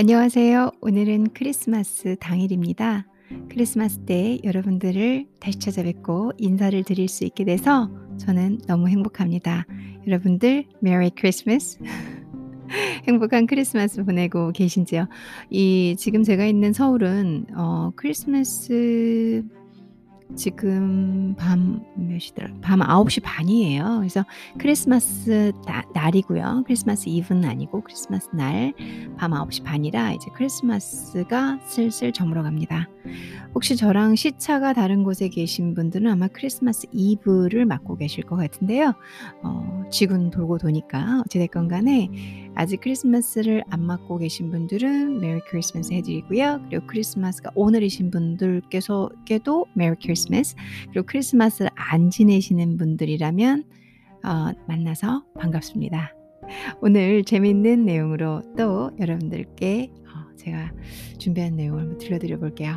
안녕하세요. 오늘은 크리스마스 당일입니다. 크리스마스 때 여러분들을 다시 찾아뵙고 인사를 드릴 수 있게 돼서 저는 너무 행복합니다. 여러분들 Merry Christmas. 행복한 크리스마스 보내고 계신지요? 이 지금 제가 있는 서울은 어 크리스마스 지금 밤 몇이더라? 밤 9시 반이에요. 그래서 크리스마스 나, 날이고요. 크리스마스 이브는 아니고 크리스마스 날 밤 9시 반이라 이제 크리스마스가 슬슬 저물어 갑니다. 혹시 저랑 시차가 다른 곳에 계신 분들은 아마 크리스마스 이브를 맞고 계실 것 같은데요. 어, 지구는 돌고 도니까 어찌됐건 간에 아직 크리스마스를 안 맞고 계신 분들은 Merry Christmas 해드리고요. 그리고 크리스마스가 오늘이신 분들께서도 Merry Christmas 그리고 크리스마스를 안 지내시는 분들이라면 어, 만나서 반갑습니다. 오늘 재밌는 내용으로 또 여러분들께 어, 제가 준비한 내용을 한번 들려드려 볼게요.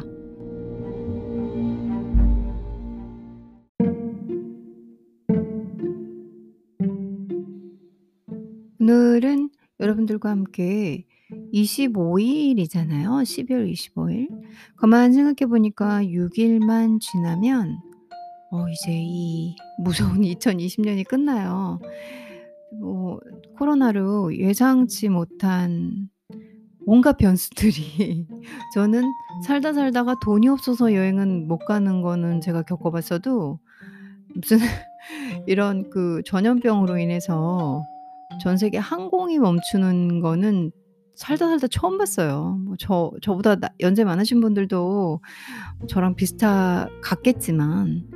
오늘은 여러분들과 함께 25일이잖아요. 12월 25일. 가만 생각해 보니까 6일만 지나면 어 이제 이 무서운 2020년이 끝나요. 뭐 코로나로 예상치 못한 온갖 변수들이 저는 살다 살다가 돈이 없어서 여행은 못 가는 거는 제가 겪어 봤어도 무슨 이런 그 전염병으로 인해서 전 세계 항공이 멈추는 거는 살다 살다 처음 봤어요. 뭐 저 저보다 나 연세 많으신 분들도 저랑 비슷하 같겠지만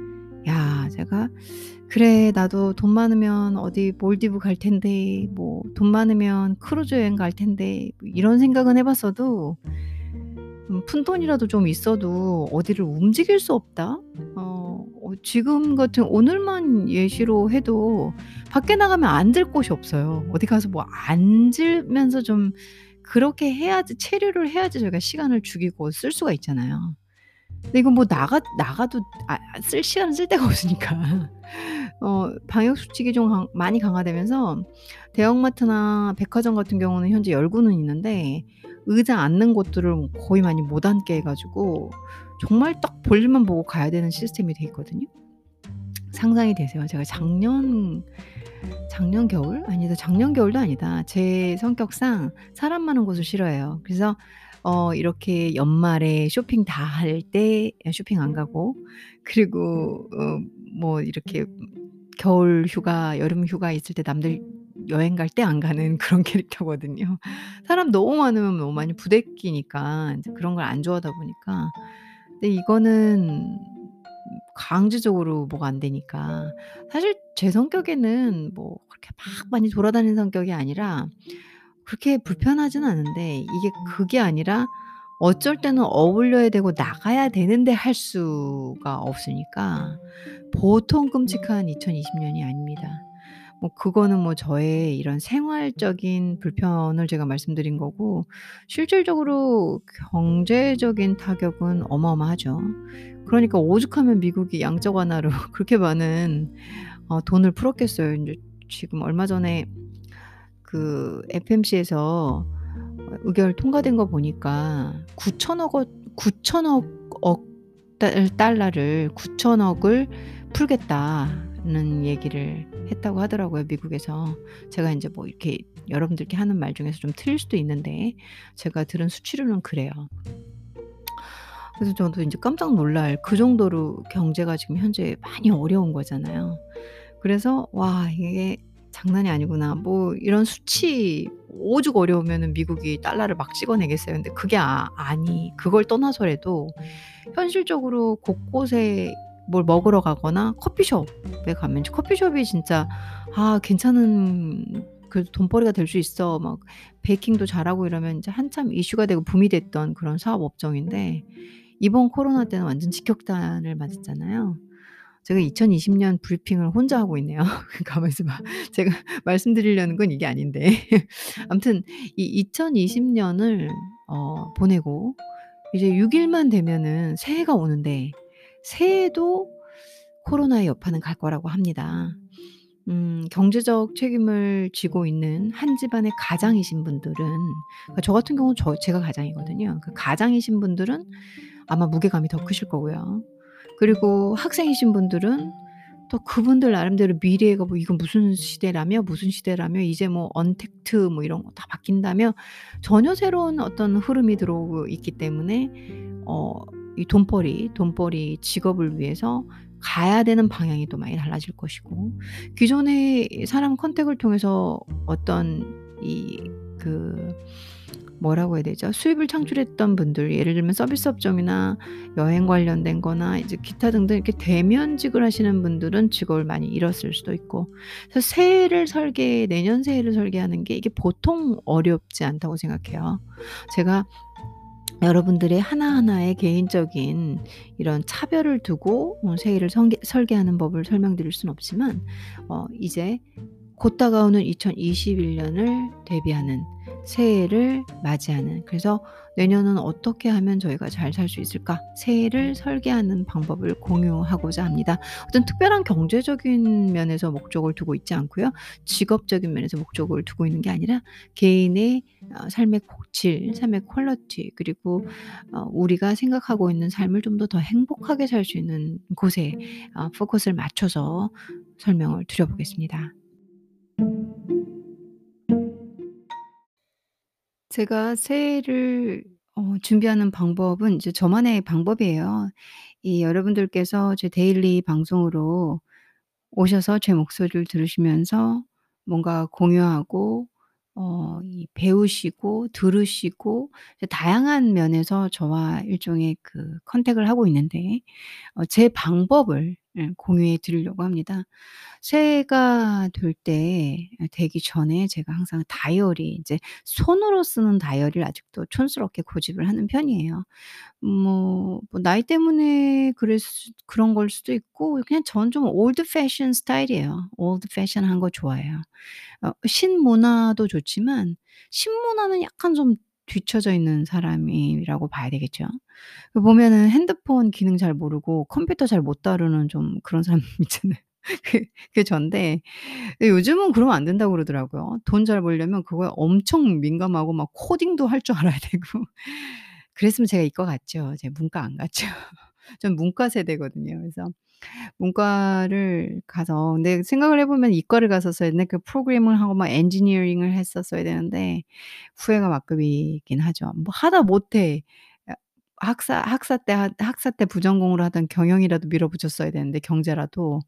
야 제가 ' 그래 나도 돈 많으면 어디 몰디브 갈 텐데 뭐 돈 많으면 크루즈 여행 갈 텐데.' 뭐 이런 생각은 해 봤어도 음 '푼돈이라도 좀 있어도 어디를 움직일 수 없다.' 어어 지금 같은 오늘만 예시로 해도 밖에 나가면 앉을 곳이 없어요. 어디 가서 뭐 앉으면서 좀 그렇게 해야지 체류를 해야지 저희가 시간을 죽이고 쓸 수가 있잖아요. 근데 이건 뭐 나가 나가도 아 쓸 시간을 쓸 데가 없으니까. 어 방역 수칙이 좀 강 많이 강화되면서 대형마트나 백화점 같은 경우는 현재 열고는 있는데 의자 앉는 곳들을 거의 많이 못 앉게 해 가지고 정말 딱 볼일만 보고 가야 되는 시스템이 돼 있거든요. 상상이 되세요? 제가 작년 작년 겨울? 아니다. 작년 겨울도 아니다. 제 성격상 사람 많은 곳을 싫어해요. 그래서 어 이렇게 연말에 쇼핑 다 할 때 쇼핑 안 가고 그리고 어 뭐 이렇게 겨울 휴가, 여름 휴가 있을 때 남들 여행 갈 때 안 가는 그런 캐릭터거든요. 사람 너무 많으면 너무 많이 부대끼니까 그런 걸 안 좋아하다 보니까. 근데 이거는 강제적으로 뭐가 안 되니까. 사실 제 성격에는 뭐 그렇게 막 많이 돌아다니는 성격이 아니라 그렇게 불편하진 않은데 이게 그게 아니라 어쩔 때는 어울려야 되고 나가야 되는데 할 수가 없으니까 보통 끔찍한 2020 년이 아닙니다. 뭐 그거는 뭐 저의 이런 생활적인 불편을 제가 말씀드린 거고 실질적으로 경제적인 타격은 어마어마하죠. 그러니까 오죽하면 미국이 양적 완화로 그렇게 많은 어 돈을 풀었겠어요. 인제 지금 얼마 전에 그 FMC에서 어 의결 통과된 거 보니까 9천억 원 9천억 억달 달러를 9천억을 풀겠다는 얘기를 했다고 하더라고요, 미국에서. 제가 인제 뭐 이렇게 여러분들께 하는 말 중에서 좀 틀릴 수도 있는데 제가 들은 수치로는 그래요. 그래서 저도 인제 깜짝 놀랄 그 정도로 경제가 지금 현재 많이 어려운 거잖아요. 그래서 '와 이게 장난이 아니구나.' 뭐 이런 수치 오죽 어려우면은 미국이 달러를 막 찍어내겠어요. 근데 그게 아 아니 그걸 떠나서라도 현실적으로 곳곳에 뭘 먹으러 가거나 커피숍에 가면 커피숍이 진짜 '아 괜찮은 그 돈벌이가 될 수 있어.' 막 베이킹도 잘하고 이러면 인제 한참 이슈가 되고 붐이 됐던 그런 사업 업종인데 이번 코로나 때는 완전 직격탄을 맞았잖아요. 제가 2020년 브리핑을 혼자 하고 있네요. 가만히 있어 봐. 제가 말씀드리려는 건 이게 아닌데. 아무튼 이 2020 년을 어 보내고 이제 6 일만 되면은 새해가 오는데 새해도 코로나의 여파는 갈 거라고 합니다. 음 경제적 책임을 지고 있는 한 집안의 가장이신 분들은 그러니까 저 같은 경우는 저 제가 가장이거든요. 그 가장이신 분들은 아마 무게감이 더 크실 거고요. 그리고 학생이신 분들은 또 그분들 나름대로 미래가 뭐 "이건 무슨 시대라며, 무슨 시대라며 이제 뭐 언택트 뭐 이런 거 다 바뀐다며." 전혀 새로운 어떤 흐름이 들어오고 있기 때문에 어 이 돈벌이, 돈벌이 직업을 위해서 가야 되는 방향이 또 많이 달라질 것이고 기존의 사람 컨택을 통해서 어떤 이그 뭐라고 해야 되죠? 수입을 창출했던 분들 예를 들면 서비스 업종이나 여행 관련된 거나 이제 기타 등등 이렇게 대면직을 하시는 분들은 직업을 많이 잃었을 수도 있고 그래서 새해를 설계 내년 새해를 설계하는 게 이게 보통 어렵지 않다고 생각해요. 제가 여러분들의 하나하나의 개인적인 이런 차별을 두고 어 새해를 성계 설계 하는 법을 설명드릴 수는 없지만 어 이제 곧 다가오는 2021 년을 대비하는 새해를 맞이하는 그래서 '내년은 어떻게 하면 저희가 잘 살 수 있을까?' 새해를 설계하는 방법을 공유하고자 합니다. 어떤 특별한 경제적인 면에서 목적을 두고 있지 않고요. 직업적인 면에서 목적을 두고 있는 게 아니라 개인의 어 삶의 고 질, 삶의 quality 그리고 어 우리가 생각하고 있는 삶을 좀 더 더 행복하게 살 수 있는 곳에 어 포커스를 맞춰서 설명을 드려 보겠습니다. 제가 새해를 어 준비하는 방법은 이제 저만의 방법이에요. 이 여러분들께서 제 daily 방송으로 오셔서 제 목소리를 들으시면서 뭔가 공유하고 어 이 배우시고 들으시고 다양한 면에서 저와 일종의 그 컨택을 하고 있는데 어 제 방법을 예 공유해 드리려고 합니다. 새해가 될때아 되기 전에 제가 항상 다이어리 이제 손으로 쓰는 다이어리를 아직도 촌스럽게 고집을 하는 편이에요. 뭐 뭐 나이 때문에 수 그런 걸 수도 있고 그냥 저는 좀 old fashion 스타일이에요. old fashion한 거 좋아해요. 어 신문화도 좋지만 신문화는 약간 좀 뒤처져 있는 사람이라고 봐야 되겠죠. 그 보면은 핸드폰 기능 잘 모르고 컴퓨터 잘 못 다루는 좀 그런 사람 있잖아요. 그 그게 전데 예 요즘은 그러면 안 된다고 그러더라고요. 돈 잘 벌려면 그거에 엄청 민감하고 막 코딩도 할 줄 알아야 되고 그랬으면 제가 이과 갔죠. 제가 문과 안 갔죠. 전 문과 세대거든요. 그래서 문과를 가서 근데 생각을 해 보면 이과를 갔었어야 되는데 그 프로그래밍을 하고 막 엔지니어링을 했었어야 되는데 후회가 막급이긴 하죠. 뭐 하다 못해 야 학사 학사 때하 학사 때 부전공으로 하던 경영이라도 밀어붙였어야 되는데 경제라도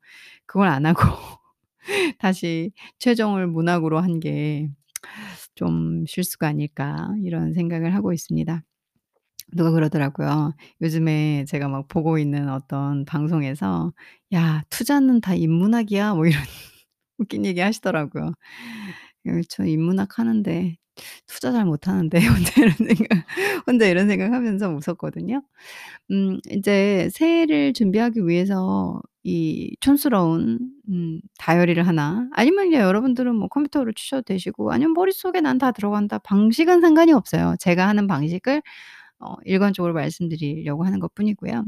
그걸 안 하고 다시 최종을 문학으로 한 게 좀 '실수가 아닐까.' 이런 생각을 하고 있습니다. 누가 그러더라고요. 요즘에 제가 막 보고 있는 어떤 방송에서 "야 투자는 다 인문학이야." 뭐 이런 웃긴 얘기 하시더라고요. 예 저 인문학 하는데 투자 잘 못하는데 혼자 이런 생각 혼자 이런 생각하면서 웃었거든요. 음 인제 새해를 준비하기 위해서 이 촌스러운 음 다이어리를 하나 아니면 여러분들은 뭐 컴퓨터로 치셔도 되시고 아니면 '머릿속에 난 다 들어간다.' 방식은 상관이 없어요. 제가 하는 방식을 어 일관적으로 말씀드리려고 하는 것 뿐이고요.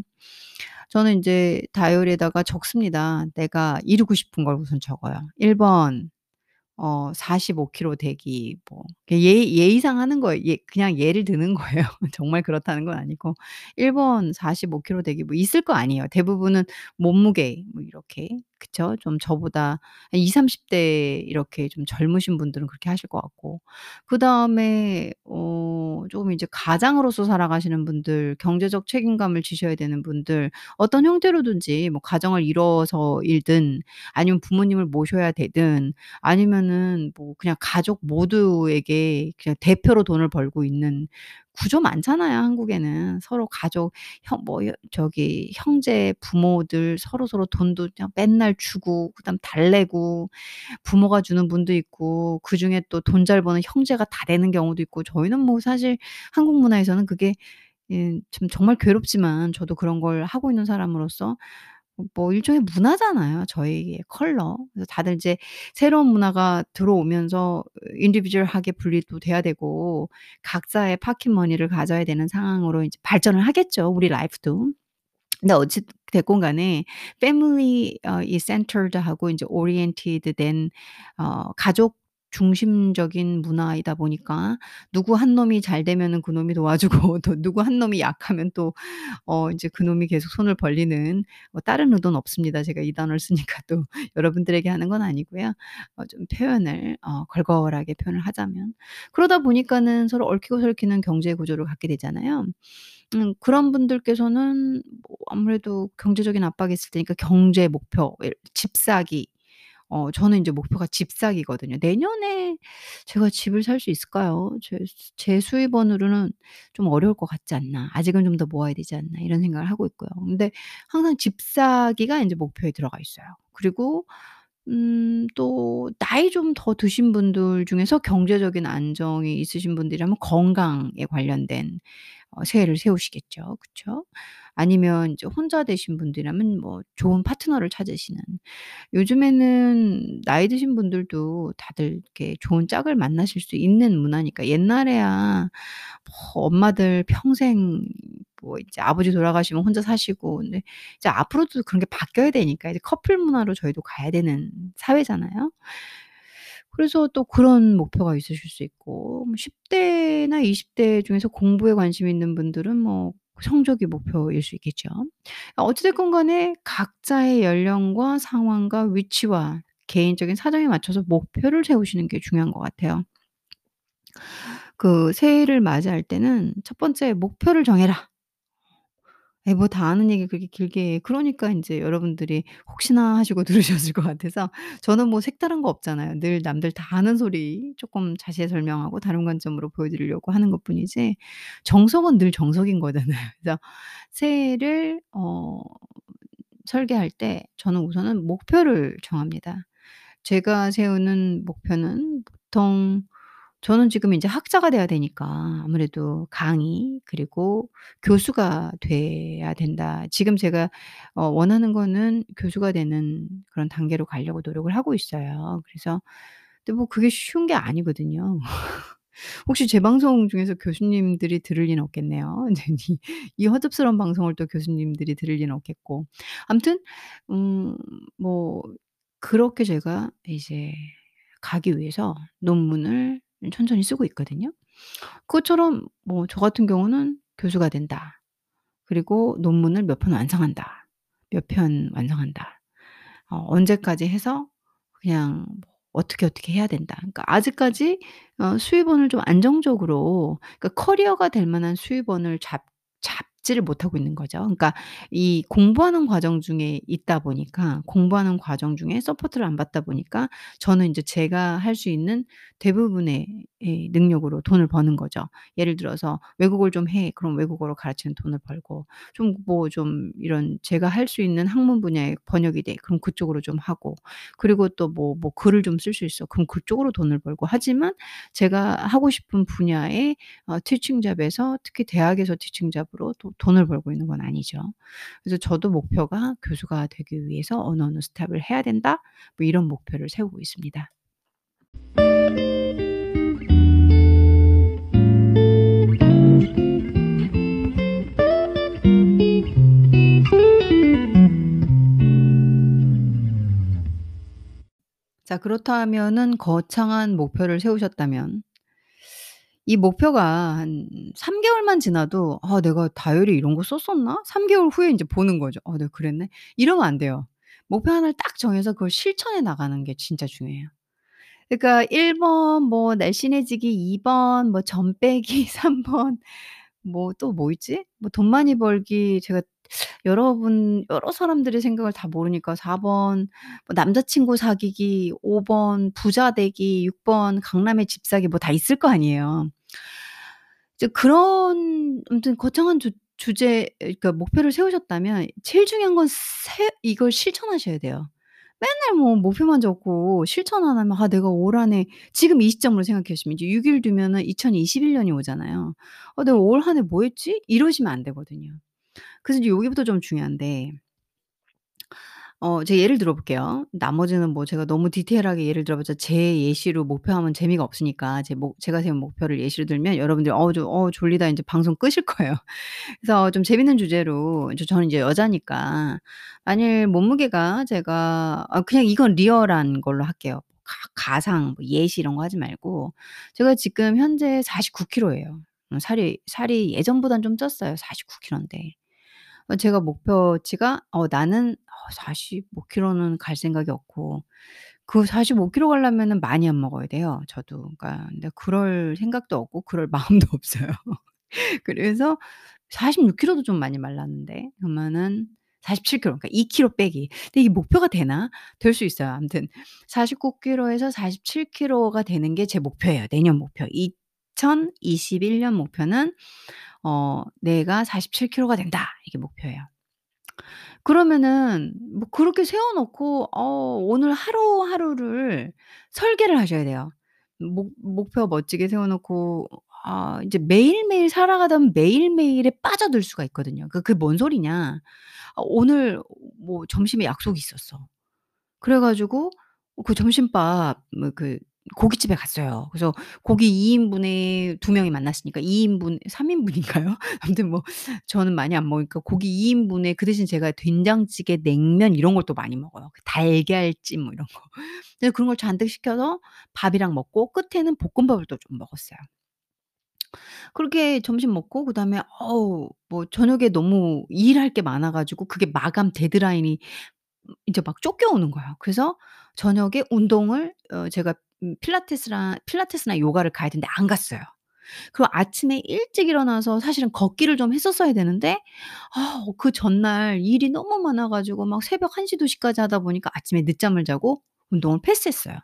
저는 인제 다이어리에다가 적습니다. 내가 이루고 싶은 걸 우선 적어요. 1번 어 45 킬로 되기 뭐 예 예의상 하는 거예요. 예 그냥 예를 드는 거예요. 정말 그렇다는 건 아니고 1번 45 킬로 되기 뭐 있을 거 아니에요. 대부분은 몸무게 뭐 이렇게 그쵸? 좀 저보다 한 20-30대 이렇게 좀 젊으신 분들은 그렇게 하실 것 같고 그다음에 어 쪼금 이제 가장으로서 살아가시는 분들 경제적 책임감을 지셔야 되는 분들 어떤 형태로든지 뭐 가정을 이뤄서이든 아니면 부모님을 모셔야 되든 아니면은 뭐 그냥 가족 모두에게 그냥 대표로 돈을 벌고 있는 구조 많잖아요 한국에는. 서로 가족 형뭐여 저기 형제 부모들 서로 서로 돈도 그냥 맨날 주고 그 다음 달래고 부모가 주는 분도 있고 그 중에 또 돈 잘 버는 형제가 다 되는 경우도 있고 저희는 뭐 사실 한국 문화에서는 그게 예좀 정말 괴롭지만 저도 그런 걸 하고 있는 사람으로서 뭐뭐 일종의 문화잖아요 저희의 컬러. 그래서 다들 이제 새로운 문화가 들어오면서 인디비주얼하게 분리도 돼야 되고 각자의 파켓머니를 가져야 되는 상황으로 이제 발전을 하겠죠 우리 라이프도. 근데 어찌 됐건 간에 family 어 is centered 하고 인제 oriented 된어 가족 중심적인 문화이다 보니까 누구 한 놈이 잘 되면은 그 놈이 도와주고 또 누구 한 놈이 약하면 또 어 인제 그 놈이 계속 손을 벌리는 뭐 다른 의도는 없습니다. 제가 이 단어를 쓰니까 또 여러분들에게 하는 건 아니고요. 어 좀 표현을 어 걸걸하게 표현을 하자면. 그러다 보니까는 서로 얽히고 설키는 경제 구조를 갖게 되잖아요. 음 그런 분들께서는 뭐 아무래도 경제적인 압박이 있을 테니까 경제 목표 예 집 사기 어 저는 인제 목표가 집 사기거든요. '내년에 제가 집을 살 수 있을까요? 제수제 수입원으로는 좀 어려울 것 같지 않나. 아직은 좀 더 모아야 되지 않나.' 이런 생각을 하고 있고요. 근데 항상 집 사기가 인제 목표에 들어가 있어요. 그리고 음 또 나이 좀 더 드신 분들 중에서 경제적인 안정이 있으신 분들이라면 건강에 관련된 어 세외를 세우시겠죠. 그쵸? 아니면 이제 혼자 되신 분들이라면 뭐 좋은 파트너를 찾으시는. 요즘에는 나이 드신 분들도 다들 이렇게 좋은 짝을 만나실 수 있는 문화니까 옛날에야 뭐 엄마들 평생 뭐 이제 아버지 돌아가시면 혼자 사시고 근데 이제 앞으로도 그런 게 바뀌어야 되니까 이제 커플 문화로 저희도 가야 되는 사회잖아요. 그래서 또 그런 목표가 있으실 수 있고 뭐10 대나 20대 중에서 공부에 관심 있는 분들은 뭐 성적이 목표일 수 있겠죠. 어찌 됐건 간에 각자의 연령과 상황과 위치와 개인적인 사정에 맞춰서 목표를 세우시는 게 중요한 것 같아요. 그 새해를 맞이할 때는 첫 번째 "목표를 정해라." 예 뭐 다 아는 얘기 그렇게 길게 그러니까 인제 여러분들이 혹시나 하시고 들으셨을 것 같아서 저는 뭐 색다른 거 없잖아요. 늘 남들 다 아는 소리 쪼끔 자세히 설명하고 다른 관점으로 보여드리려고 하는 것뿐이지 정석은 늘 정석인 거잖아요. 그래서 새해를 어 설계할 때 저는 우선은 목표를 정합니다. 제가 세우는 목표는 보통 저는 지금 인제 학자가 돼야 되니까 아무래도 강의 그리고 교수가 돼야 된다. 지금 제가 어 원하는 거는 교수가 되는 그런 단계로 가려고 노력을 하고 있어요. 그래서 근데 뭐 그게 쉬운 게 아니거든요. 혹시 제 방송 중에서 교수님들이 들을 리는 없겠네요. 인제 이 이 허접스러운 방송을 또 교수님들이 들을 리는 없겠고. 아무튼 음 뭐 그렇게 제가 이제 가기 위해서 논문을 천천히 쓰고 있거든요. 그것처럼 뭐 저 같은 경우는 '교수가 된다. 그리고 논문을 몇 편 완성한다. 몇 편 완성한다. 어 언제까지 해서 그냥 뭐 어떻게, 어떻게 해야 된다.' 그러니까 아직까지 어 수입원을 좀 안정적으로 그러니까 커리어가 될 만한 수입원을 잡 잡 지를 못하고 있는 거죠. 그러니까 이 공부하는 과정 중에 있다 보니까 공부하는 과정 중에 support를 안 받다 보니까 저는 인제 제가 할 수 있는 대부분의 예 능력으로 돈을 버는 거죠. 예를 들어서 "외국어를 좀 해." 그럼 외국어로 가르치는 돈을 벌고 좀 뭐 좀 이런 제가 할 수 있는 학문 분야에 번역이 돼. 그럼 그쪽으로 좀 하고 그리고 또 뭐 뭐 "글을 좀 쓸 수 있어." 그럼 그쪽으로 돈을 벌고 하지만 제가 하고 싶은 분야의 어 티칭 잡에서 특히 대학에서 티칭 잡으로 또 돈을 벌고 있는 건 아니죠. 그래서 저도 목표가 '교수가 되기 위해서 어느 어느 스텝을 해야 된다.' 뭐 이런 목표를 세우고 있습니다. 자 그렇다면은 거창한 목표를 세우셨다면 이 목표가 한 3 개월만 지나도 '아 내가 다이어리에 이런 거 썼었나?' 3 개월 후에 인제 보는 거죠. '어 내가 그랬네.' 이러면 안 돼요. 목표 하나를 딱 정해서 그걸 실천해 나가는 게 진짜 중요해요. 그러니까 1 번 뭐 날씬해지기, 2 번 뭐 점 빼기, 3 번 뭐 또 뭐 있지? 뭐 돈 많이 벌기 제가 여러분 여러 사람들의 생각을 다 모르니까 4 번 뭐 남자친구 사귀기, 5 번 부자 되기, 6 번 강남에 집 사기 뭐 다 있을 거 아니에요. 이제 그런 아무튼 거창한 주 주제 그러니까 목표를 세우셨다면 제일 중요한 건 세 이걸 실천하셔야 돼요. 맨날 뭐 목표만 적고 실천 안 하면 '아 내가 올 한 해' 지금 이 시점으로 생각해 보시면 이제 6 일 뒤면은 2021 년이 오잖아요. '어 내가 올 한 해 뭐 했지?' 이러시면 안 되거든요. 그래서 이제 여기부터 좀 중요한데 어 제가 예를 들어 볼게요. 나머지는 뭐 제가 너무 디테일하게 예를 들어 봤자 제 예시로 목표하면 재미가 없으니까 제 목 제가 세운 목표를 예시로 들면 여러분들이 "어 저어 졸리다." 인제 방송 끄실 거예요. 그래서 좀 재밌는 주제로 이제 저는 이제 여자니까 만일 몸무게가 제가 아 그냥 이건 리얼한 걸로 할게요. 가 가상 뭐 예시 이런 거 하지 말고 제가 지금 현재 49 킬로예요. 어 살이 살이 예전보단 좀 쪘어요. 49 킬로인데. 어 제가 목표치가 어 나는 어 45 킬로는 갈 생각이 없고 그 45 킬로 가려면은 많이 안 먹어야 돼요 저도. 그러니까 근데 그럴 생각도 없고 그럴 마음도 없어요. 그래서 46 킬로도 좀 많이 말랐는데 그러면은 47 킬로 그러니까 2 킬로 빼기. 근데 이게 목표가 되나? 될 수 있어요. 아무튼 49 킬로에서 47 킬로가 되는 게 제 목표예요 내년 목표. 2021년 목표는 어 '내가 47 킬로가 된다.' 이게 목표예요. 그러면은 뭐 그렇게 세워 놓고 어 오늘 하루하루를 설계를 하셔야 돼요. 목 목표 멋지게 세워 놓고 아 이제 매일매일 살아가다 보면 매일매일에 빠져들 수가 있거든요. 그 그게 뭔 소리냐. 아 오늘 뭐 점심에 약속이 있었어. 그래 가지고 어그 점심밥 뭐 그 고깃집에 갔어요. 그래서 고기 2 인분에 2 명이 만났으니까 2 인분 3 인분인가요? 아무튼 뭐 저는 많이 안 먹으니까 고기 2 인분에 그 대신 제가 된장찌개, 냉면 이런 걸 또 많이 먹어요. 그 달걀찜 뭐 이런 거. 그래서 그런 걸 잔뜩 시켜서 밥이랑 먹고 끝에는 볶음밥을 또 좀 먹었어요. 그렇게 점심 먹고 그다음에 어우 뭐 저녁에 너무 일할 게 많아 가지고 그게 마감 데드라인이 음 이제 막 쫓겨오는 거예요. 그래서 저녁에 운동을 어 제가 음 필라테스랑 필라테스나 요가를 가야 되는데 안 갔어요. 그리고 아침에 일찍 일어나서 사실은 걷기를 좀 했었어야 되는데 아그 전날 일이 너무 많아 가지고 막 새벽 1 시, 2 시까지 하다 보니까 아침에 늦잠을 자고 운동을 패스했어요.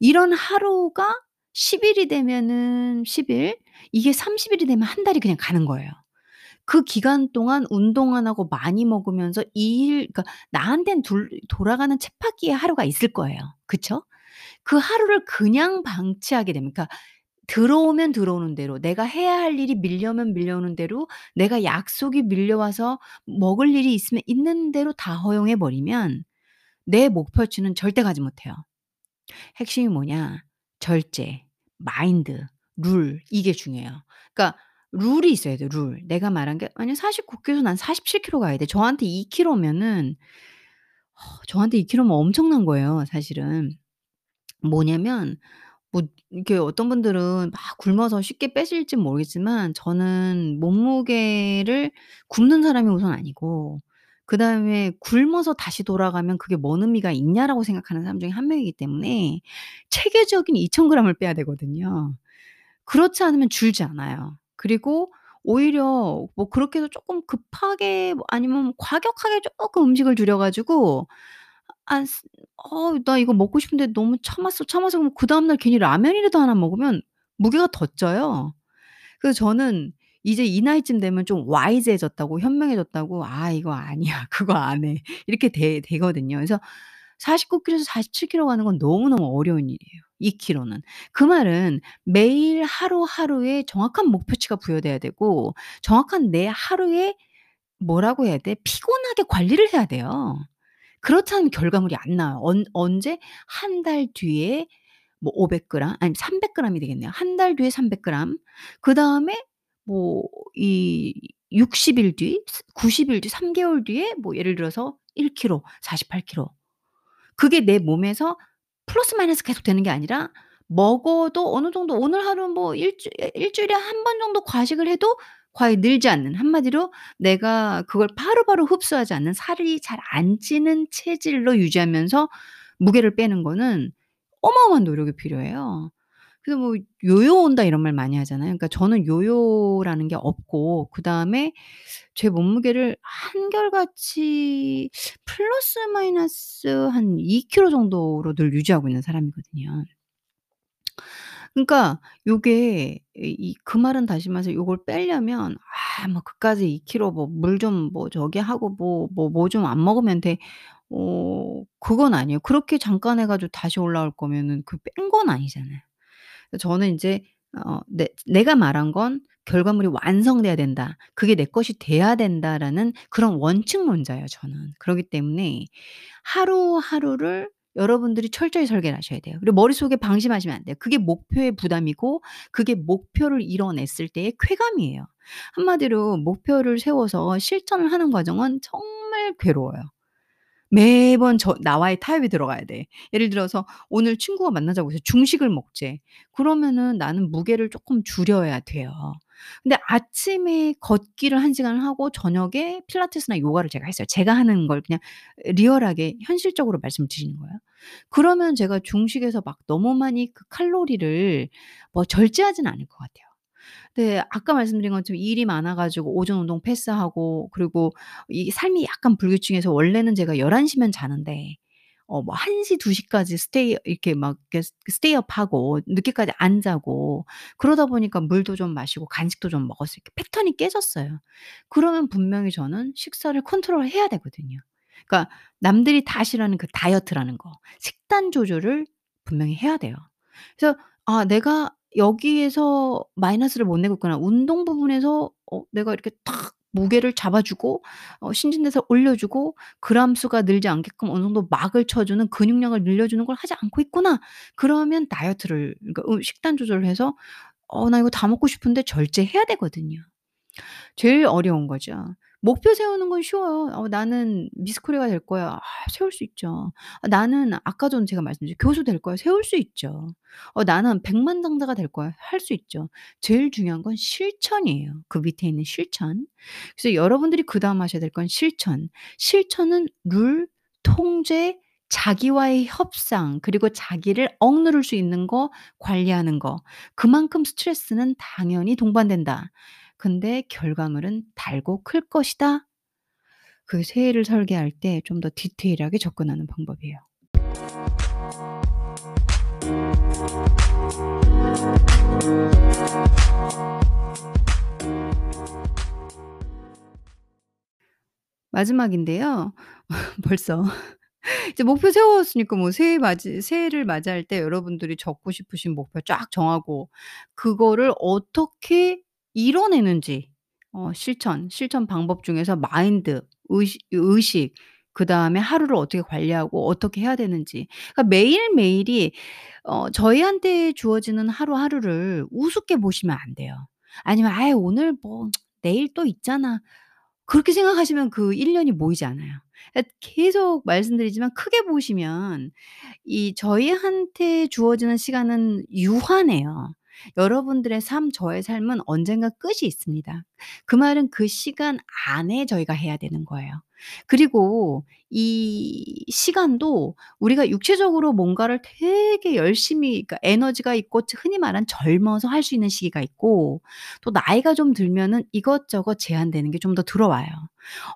이런 하루가 10 일이 되면은 10일 이게 30 일이 되면 1 달이 그냥 가는 거예요. 그 기간 동안 운동 안 하고 많이 먹으면서 이 일 그러니까 나한텐 둘 돌아가는 쳇바퀴의 하루가 있을 거예요. 그쵸? 그 하루를 그냥 방치하게 되면 그러니까 들어오면 들어오는 대로 내가 해야 할 일이 밀려오면 밀려오는 대로 내가 약속이 밀려와서 먹을 일이 있으면 있는 대로 다 허용해 버리면 내 목표치는 절대 가지 못해요. 핵심이 뭐냐? 절제, 마인드, 룰 이게 중요해요. 그러니까 룰이 있어야 돼요 룰. 내가 말한 게 아니 49 킬로에서 난47 킬로 가야 돼. 저한테 2 킬로면은 저한테 2 킬로면 엄청난 거예요 사실은. 뭐냐면 뭐 이렇게 어떤 분들은 막 굶어서 쉽게 빼실진 모르겠지만 저는 몸무게를 굶는 사람이 우선 아니고 그다음에 '굶어서 다시 돌아가면 그게 뭔 의미가 있냐.'라고 생각하는 사람 중에 1 명이기 때문에 체계적인 2,000 그램을 빼야 되거든요. 그렇지 않으면 줄지 않아요. 그리고 오히려 뭐 그렇게 해서 쪼끔 급하게 뭐 아니면 과격하게 쪼끔 음식을 줄여 가지고 안 쓰 "어 나 이거 먹고 싶은데 너무 참았어, 참았어." 그러면 그다음 날 괜히 라면이라도 하나 먹으면 무게가 더 쪄요. 그래서 저는 이제 이 나이쯤 되면 좀 와이즈해졌다고 현명해졌다고 '아 이거 아니야. 그거 안 해.' 이렇게 돼 되거든요. 그래서 49 킬로에서 47 킬로 가는 건 너무너무 어려운 일이에요 2 킬로는. 그 말은 매일 하루하루에 정확한 목표치가 부여돼야 되고 정확한 내 하루에 뭐라고 해야 돼? 피곤하게 관리를 해야 돼요. 그렇지 않으면 결과물이 안 나와요. 언 언제? 1달 뒤에 뭐 500 그램 아니 300 그램이 되겠네요. 1달 뒤에 300 그램 그다음에 뭐 이 60일 뒤, 스90일 뒤, 3 개월 뒤에 뭐 예를 들어서 1 킬로, 48 킬로. 그게 내 몸에서 플러스 마이너스 계속 되는 게 아니라 먹어도 어느 정도 오늘 하루 뭐 일주 일 주일에 1번 정도 과식을 해도 과히 늘지 않는 한마디로 내가 그걸 바로바로 흡수하지 않는 살이 잘 안 찌는 체질로 유지하면서 무게를 빼는 거는 어마어마한 노력이 필요해요. 그래서 뭐 "요요 온다." 이런 말 많이 하잖아요. 그러니까 저는 요요라는 게 없고 그다음에 제 몸무게를 한결같이 플러스 마이너스 한2 킬로 정도로 늘 유지하고 있는 사람이거든요. 그러니까 요게 이이그 말은 다시 말해서 요걸 빼려면 아 뭐 그까짓 2 킬로 뭐 물 좀 뭐 저기 하고 뭐 뭐 뭐 좀 안 먹으면 돼. 어 그건 아니에요. 그렇게 잠깐 해 가지고 다시 올라올 거면은 그 뺀 건 아니잖아요. 저는 인제 어 내 내가 말한 건 "결과물이 완성돼야 된다. 그게 내 것이 돼야 된다."라는 그런 원칙론자예요 저는. 그러기 때문에 하루하루를 여러분들이 철저히 설계를 하셔야 돼요. 그리고 머릿속에 방심하시면 안 돼요. 그게 목표의 부담이고 그게 목표를 이뤄냈을 때의 쾌감이에요. 한마디로 목표를 세워서 실천을 하는 과정은 정말 괴로워요. 매번 저 나와의 타협이 들어가야 돼. 예를 들어서 오늘 친구가 만나자고 해서 중식을 먹재. 그러면은 나는 무게를 쪼끔 줄여야 돼요. 근데 아침에 걷기를 1 시간을 하고 저녁에 필라테스나 요가를 제가 했어요. 제가 하는 걸 그냥 리얼하게 현실적으로 말씀을 드리는 거예요. 그러면 제가 중식에서 막 너무 많이 그 칼로리를 뭐 절제하지는 않을 것 같아요. 네. 아까 말씀드린 것처럼 일이 많아 가지고 오전 운동 패스하고 그리고 이 삶이 약간 불규칙해서 원래는 제가 11 시면 자는데 어 뭐 1 시, 2 시까지 stay 이렇게 막 이렇게 스 stay up 하고 늦게까지 안 자고 그러다 보니까 물도 좀 마시고 간식도 좀 먹었어요. 패턴이 깨졌어요. 그러면 분명히 저는 식사를 컨트롤 해야 되거든요. 그러니까 남들이 다 싫어하는 그 다이어트라는 거 식단 조절을 분명히 해야 돼요. 그래서 '아 내가 여기에서 마이너스를 못 내고 있구나. 운동 부분에서 어 내가 이렇게 탁 무게를 잡아 주고 어 신진대사를 올려 주고 그램 수가 늘지 않게끔 어느 정도 막을 쳐 주는 근육량을 늘려 주는 걸 하지 않고 있구나.' 그러면 다이어트를 그러니까 음 식단 조절을 해서 '어 나 이거 다 먹고 싶은데.' 절제해야 되거든요. 제일 어려운 거죠. 목표 세우는 건 쉬워요. '어 나는 미스 코리아가 될 거야.' 아 세울 수 있죠. 아 '나는' 아까 전 제가 말씀드린 '교수 될 거야.' 세울 수 있죠. 어 '나는 백만장자가 될 거야.' 할 수 있죠. 제일 중요한 건 실천이에요, 그 밑에 있는 실천. 그래서 여러분들이 그 다음 하셔야 될 건 실천. 실천은 룰, 통제, 자기와의 협상 그리고 자기를 억누를 수 있는 거 관리하는 거. 그만큼 스트레스는 당연히 동반된다. 근데 '결과물은 달고 클 것이다.' 그 새해를 설계할 때 좀 더 디테일하게 접근하는 방법이에요. 마지막인데요. 벌써 이제 목표 세웠으니까 뭐 새해 맞이 새해를 맞이할 때 여러분들이 적고 싶으신 목표 쫙 정하고 그거를 어떻게 이뤄내는지 어 실천, 실천 방법 중에서 마인드, 의식 의식 그 다음에 하루를 어떻게 관리하고 어떻게 해야 되는지 그러니까 매일매일이 어 저희한테 주어지는 하루하루를 우습게 보시면 안 돼요. 아니면 '아이 오늘 뭐 내일 또 있잖아.' 그렇게 생각하시면 그 1 년이 모이지 않아요. 그러니까 계속 말씀드리지만 크게 보시면 이 저희한테 주어지는 시간은 유한해요. 여러분들의 삶, 저의 삶은 언젠가 끝이 있습니다. 그 말은 그 시간 안에 저희가 해야 되는 거예요. 그리고 이 시간도 우리가 육체적으로 뭔가를 되게 열심히 그러니까 에너지가 있고 흔히 말하는 젊어서 할 수 있는 시기가 있고 또 나이가 좀 들면은 이것저것 제한되는 게 좀 더 들어와요.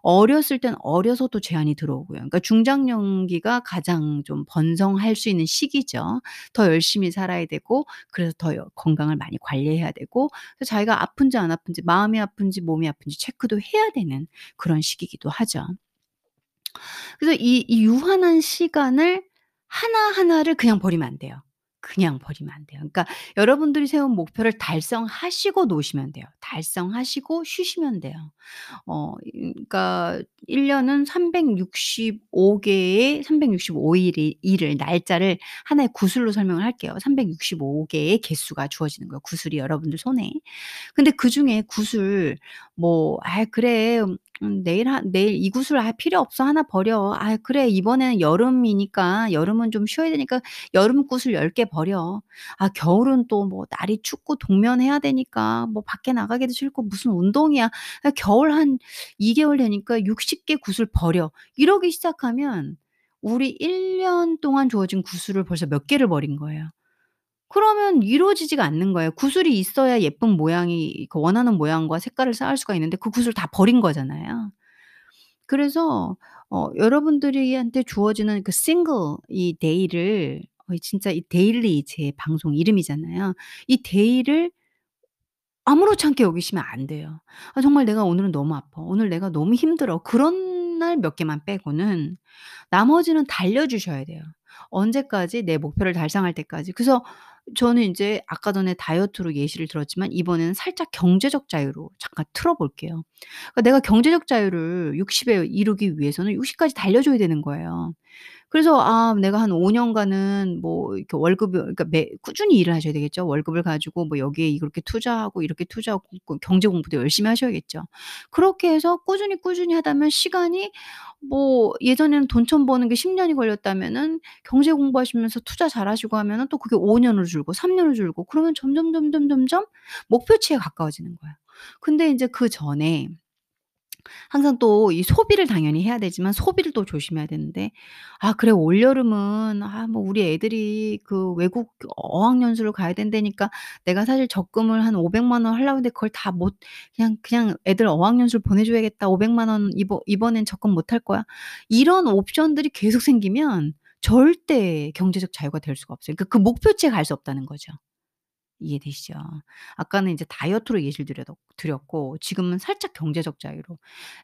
어렸을 땐 어려서도 제한이 들어오고요. 그러니까 중장년기가 가장 좀 번성할 수 있는 시기죠. 더 열심히 살아야 되고 그래서 더여 건강을 많이 관리해야 되고 그래서 자기가 아픈지 안 아픈지 마음이 아픈지 몸이 아픈지 체크도 해야 되는 그런 시기이기도 하죠. 그래서 이 이 유한한 시간을 하나하나를 그냥 버리면 안 돼요. 그냥 버리면 안 돼요. 그러니까 여러분들이 세운 목표를 달성하시고 노시면 돼요. 달성하시고 쉬시면 돼요. 어이 그러니까 1 년은 365 개의 365 일이 일을 날짜를 하나의 구슬로 설명을 할게요. 365 개의 개수가 주어지는 거예요, 구슬이 여러분들 손에. 근데 그 중에 구슬 뭐 '아이 그래 음 내일 하 내일 이 구슬 아 필요 없어. 하나 버려. 아이 그래 이번에는 여름이니까 여름은 좀 쉬어야 되니까 여름 구슬 10개 버려. 아 겨울은 또 뭐 날이 춥고 동면해야 되니까 뭐 밖에 나가기도 싫고 무슨 운동이야. 아 겨울 한 2 개월 되니까 60개 구슬 버려.' 이러기 시작하면 우리 1년 동안 주어진 구슬을 벌써 몇 개를 버린 거예요. 그러면 이루어지지가 않는 거예요. 구슬이 있어야 예쁜 모양이 그 원하는 모양과 색깔을 쌓을 수가 있는데 그 구슬을 다 버린 거잖아요. 그래서 어 여러분들이 한테 주어지는 그 싱글 이 day를 어 진짜 이 daily 제 방송 이름이잖아요. 이 day를 아무렇지 않게 여기시면 안 돼요. '아 정말 내가 오늘은 너무 아파. 오늘 내가 너무 힘들어.' 그런 날 몇 개만 빼고는 나머지는 달려 주셔야 돼요. 언제까지? 내 목표를 달성할 때까지. 그래서 저는 인제 아까 전에 다이어트로 예시를 들었지만 이번에는 살짝 경제적 자유로 잠깐 틀어 볼게요. 그러니까 내가 경제적 자유를 60 에 이루기 위해서는 60 까지 달려 줘야 되는 거예요. 그래서 아 내가 한 5 년간은 뭐 이렇게 월급을 그러니까 매 꾸준히 일을 하셔야 되겠죠. 월급을 가지고 뭐 여기에 이렇게 투자하고 이렇게 투자하고 그 경제 공부도 열심히 하셔야겠죠. 그렇게 해서 꾸준히, 꾸준히 하다면 시간이 뭐 예전에는 돈 처음 버는 게 10 년이 걸렸다면은 경제 공부하시면서 투자 잘하시고 하면은 또 그게 5 년으로 줄고 3 년으로 줄고 그러면 점점, 점점, 점점 목표치에 가까워지는 거예요. 근데 인제 그전에 항상 또 이 소비를 당연히 해야 되지만 소비를 또 조심해야 되는데 '아 그래 올여름은 아 뭐 우리 애들이 그 외국 어학연수를 가야 된다니까 내가 사실 적금을 한 500만 원 하려고 했는데 그걸 다 못 그냥, 그냥 애들 어학연수를 보내 줘야겠다. 500만 원 이번 이번엔 적금 못 할 거야.' 이런 옵션들이 계속 생기면 절대 경제적 자유가 될 수가 없어요. 그러니까 그 목표치에 갈 수 없다는 거죠. 이해되시죠? 아까는 인제 다이어트로 예시를 드렸고 지금은 살짝 경제적 자유로.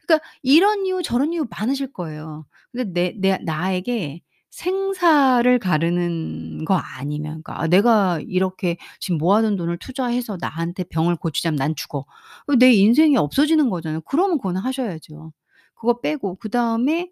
그러니까 이런 이유 저런 이유 많으실 거예요. 근데 내 내 나에게 생사를 가르는 거 아니면 그러니까 '아 내가 이렇게 지금 모아둔 돈을 투자해서 나한테 병을 고치자면 난 죽어.' 그내 인생이 없어지는 거잖아요. 그러면 그거는 하셔야죠. 그거 빼고 그다음에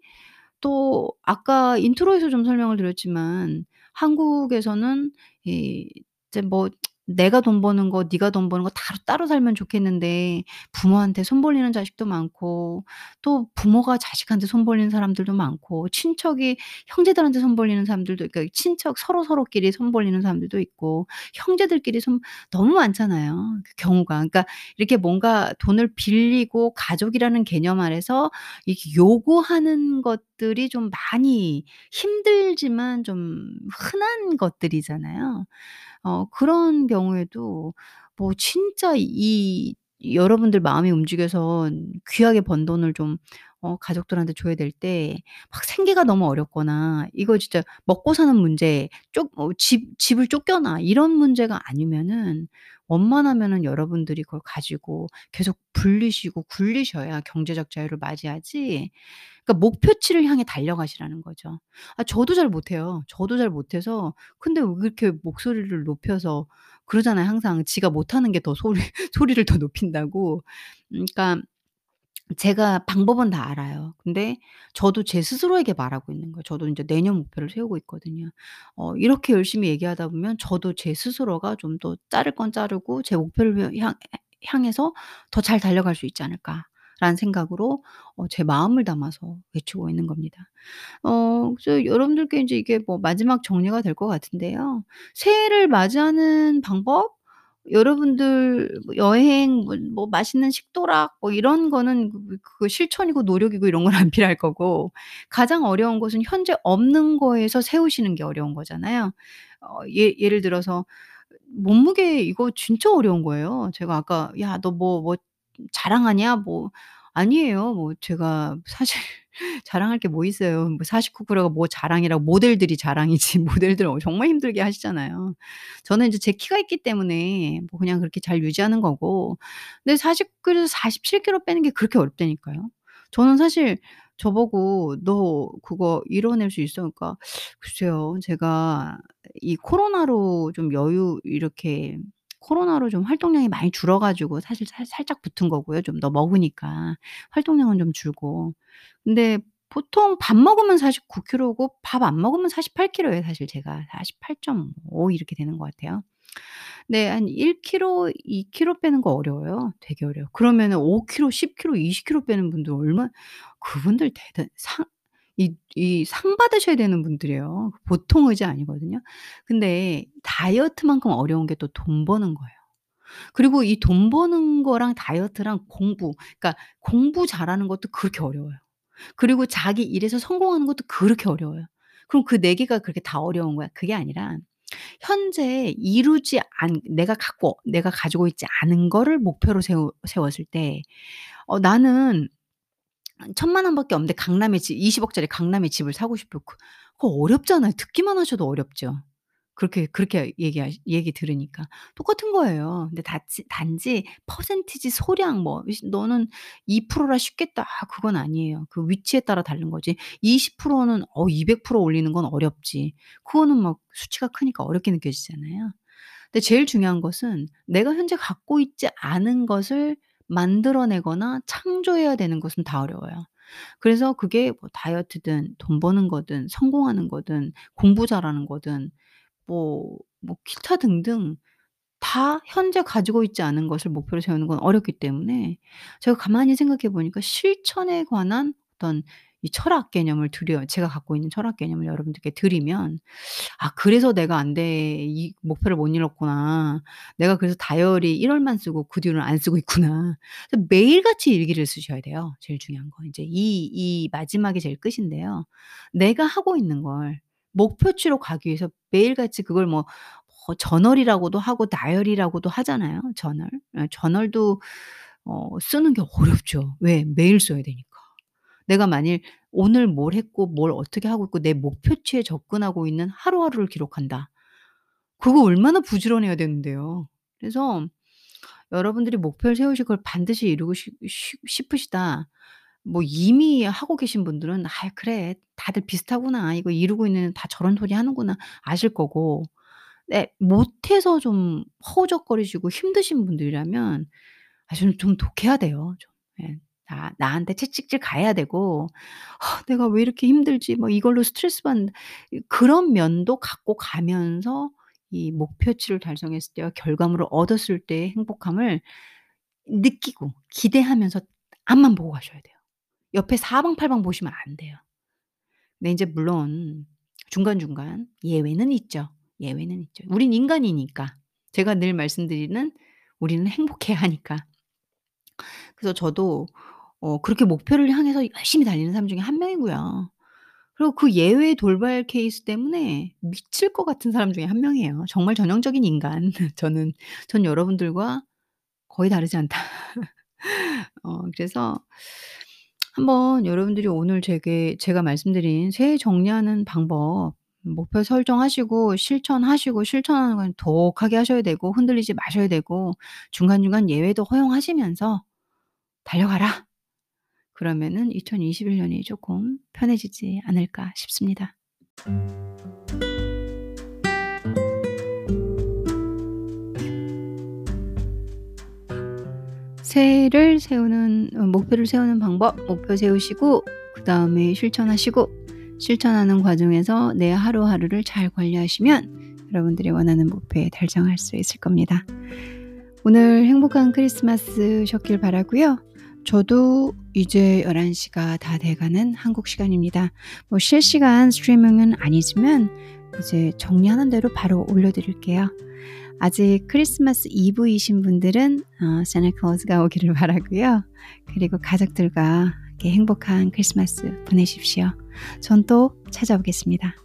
또 아까 intro에서 좀 설명을 드렸지만 한국에서는 이 이제 뭐 내가 돈 버는 거 네가 돈 버는 거 따로 따로 살면 좋겠는데 부모한테 손 벌리는 자식도 많고 또 부모가 자식한테 손 벌리는 사람들도 많고 친척이 형제들한테 손 벌리는 사람들도 그러니까 친척 서로 서로끼리 손 벌리는 사람들도 있고 형제들끼리 손 너무 많잖아요, 그 경우가. 그러니까 이렇게 뭔가 돈을 빌리고 가족이라는 개념 아래서 이렇게 요구하는 것들이 좀 많이 힘들지만 좀 흔한 것들이잖아요. 어 그런 경우에도 뭐 진짜 이 여러분들 마음이 움직여서 귀하게 번 돈을 좀 어 가족들한테 줘야 될 때 막 생계가 너무 어렵거나 이거 진짜 먹고 사는 문제 쫓 어 집 집을 쫓겨나 이런 문제가 아니면은 원만하면은 여러분들이 그걸 가지고 계속 불리시고 굴리셔야 경제적 자유를 맞이하지 그러니까 목표치를 향해 달려가시라는 거죠. 아 저도 잘 못해요. 저도 잘 못해서 근데 왜 그렇게 목소리를 높여서 그러잖아요 항상 지가 못하는 게 더 소리 소리를 더 높인다고. 음 그러니까 제가 방법은 다 알아요. 근데 저도 제 스스로에게 말하고 있는 거예요. 저도 인제 내년 목표를 세우고 있거든요. 어 이렇게 열심히 얘기하다 보면 저도 제 스스로가 좀 더 자를 건 자르고 제 목표를 향 향해서 '더 잘 달려갈 수 있지 않을까.'라는 생각으로 어 제 마음을 담아서 외치고 있는 겁니다. 어 그래서 여러분들께 인제 이게 뭐 마지막 정리가 될 것 같은데요. 새해를 맞이하는 방법? 여러분들 뭐 여행 뭐 뭐 맛있는 식도락 뭐 이런 거는 그그 실천이고 노력이고 이런 건 안 필요할 거고 가장 어려운 것은 현재 없는 거에서 세우시는 게 어려운 거잖아요. 어 예 예를 들어서 몸무게 이거 진짜 어려운 거예요. 제가 아까 "야 너 뭐 뭐 자랑하냐?" 뭐 아니에요. 뭐 제가 사실 자랑할 게 뭐 있어요. 뭐 49 킬로가 뭐 자랑이라고 모델들이 자랑이지 모델들은 어 정말 힘들게 하시잖아요. 저는 인제 제 키가 있기 때문에 뭐 그냥 그렇게 잘 유지하는 거고 근데 49 킬로에서 47 킬로 빼는 게 그렇게 어렵다니까요. 저는 사실 저보고 "너 그거 이뤄낼 수 있어?" 그러니까 글쎄요. 제가 이 코로나로 좀 여유 이렇게 코로나로 좀 활동량이 많이 줄어 가지고 사실 살 살짝 붙은 거고요. 좀 더 먹으니까 활동량은 좀 줄고. 근데 보통 밥 먹으면 49 킬로고 밥 안 먹으면 48 킬로예요 사실 제가. 48.5 이렇게 되는 것 같아요. 네 한1 킬로, 2 킬로 빼는 거 어려워요. 되게 어려워요. 그러면은 5 킬로, 10 킬로, 20 킬로 빼는 분들 얼마 그분들 대단 상 이 이 상 받으셔야 되는 분들이에요. 보통 의지 아니거든요. 근데 다이어트만큼 어려운 게 또 돈 버는 거예요. 그리고 이 돈 버는 거랑 다이어트랑 공부 그러니까 공부 잘하는 것도 그렇게 어려워요. 그리고 자기 일에서 성공하는 것도 그렇게 어려워요. 그럼 그4 개가 그렇게 다 어려운 거야? 그게 아니라 현재 이루지 않 내가 갖고 내가 가지고 있지 않은 거를 목표로 세우 세웠을 때 어 나는 1,000,000원 밖에 없는데 강남에 집 20 억짜리 강남에 집을 사고 싶어. 그 그거 어렵잖아요. 듣기만 하셔도 어렵죠. 그렇게 그렇게 얘기하 얘기 들으니까. 똑같은 거예요. 근데 다치 단지 퍼센티지 소량 뭐 이시 "너는 2%라 쉽겠다." 그건 아니에요. 그 위치에 따라 다른 거지 20%는 어 200% 올리는 건 어렵지. 그거는 막 수치가 크니까 어렵게 느껴지잖아요. 근데 제일 중요한 것은 내가 현재 갖고 있지 않은 것을 만들어 내거나 창조해야 되는 것은 다 어려워요. 그래서 그게 뭐 다이어트든 돈 버는 거든 성공하는 거든 공부 잘하는 거든 뭐 뭐 기타 등등 다 현재 가지고 있지 않은 것을 목표로 세우는 건 어렵기 때문에 제가 가만히 생각해 보니까 실천에 관한 어떤 이 철학 개념을 드려 제가 갖고 있는 철학 개념을 여러분들께 드리면 '아 그래서 내가 안 돼. 이 목표를 못 이뤘구나. 내가 그래서 다이어리 1 월만 쓰고 그 뒤로는 안 쓰고 있구나.' 매일같이 일기를 쓰셔야 돼요. 제일 중요한 건 인제 이 이 마지막이 제일 끝인데요. 내가 하고 있는 걸 목표치로 가기 위해서 매일같이 그걸 뭐뭐 저널이라고도 하고 다이어리라고도 하잖아요, 저널. 예 저널도 어 쓰는 게 어렵죠. 왜? 매일 써야 되니까. 내가 만일 오늘 뭘 했고 뭘 어떻게 하고 있고 내 목표치에 접근하고 있는 하루하루를 기록한다. 그거 얼마나 부지런해야 되는데요. 그래서 여러분들이 목표를 세우시고 그걸 반드시 이루고 싶싶 싶으시다. 뭐 이미 하고 계신 분들은 '아이 그래. 다들 비슷하구나. 이거 이루고 있는 다 저런 소리 하는구나.' 아실 거고 네 못해서 좀 허우적거리시고 힘드신 분들이라면 아 좀 좀 독해야 돼요 좀. 예. 나 나한테 채찍질 가해야 되고 '아 내가 왜 이렇게 힘들지?' 뭐 이걸로 스트레스 받는 이 그런 면도 갖고 가면서 이 목표치를 달성했을 때와 결과물을 얻었을 때의 행복함을 느끼고 기대하면서 앞만 보고 가셔야 돼요. 옆에 사방팔방 보시면 안 돼요. 네 인제 물론 중간중간 예외는 있죠. 예외는 있죠. 우린 인간이니까. 제가 늘 말씀드리는 우리는 행복해야 하니까. 그래서 저도 어 그렇게 목표를 향해서 열심히 달리는 사람 중에 1 명이고요. 그리고 그 예외 돌발 케이스 때문에 미칠 것 같은 사람 중에 1 명이에요. 정말 전형적인 인간. 저는 전 여러분들과 거의 다르지 않다. 어 그래서 한번 여러분들이 오늘 제게 제가 말씀드린 새해 정리하는 방법 목표 설정하시고 실천하시고 실천하는 건 독하게 하셔야 되고 흔들리지 마셔야 되고 중간중간 예외도 허용하시면서 달려가라. 그러면은 2021 년이 쪼끔 편해지지 않을까 싶습니다. 새해를 세우는 어 목표를 세우는 방법 목표 세우시고 그 다음에 실천하시고 실천하는 과정에서 내 하루하루를 잘 관리하시면 여러분들이 원하는 목표에 달성할 수 있을 겁니다. 오늘 행복한 크리스마스셨길 바라고요. 저도 이제 11 시가 다 돼 가는 한국 시간입니다. 뭐 실시간 스트리밍은 아니지만 이제 정리하는 대로 바로 올려 드릴게요. 아직 크리스마스 이브이신 분들은 어 산타 클로스가 오기를 바라고요. 그리고 가족들과 행복한 크리스마스 보내십시오. 전 또 찾아오겠습니다.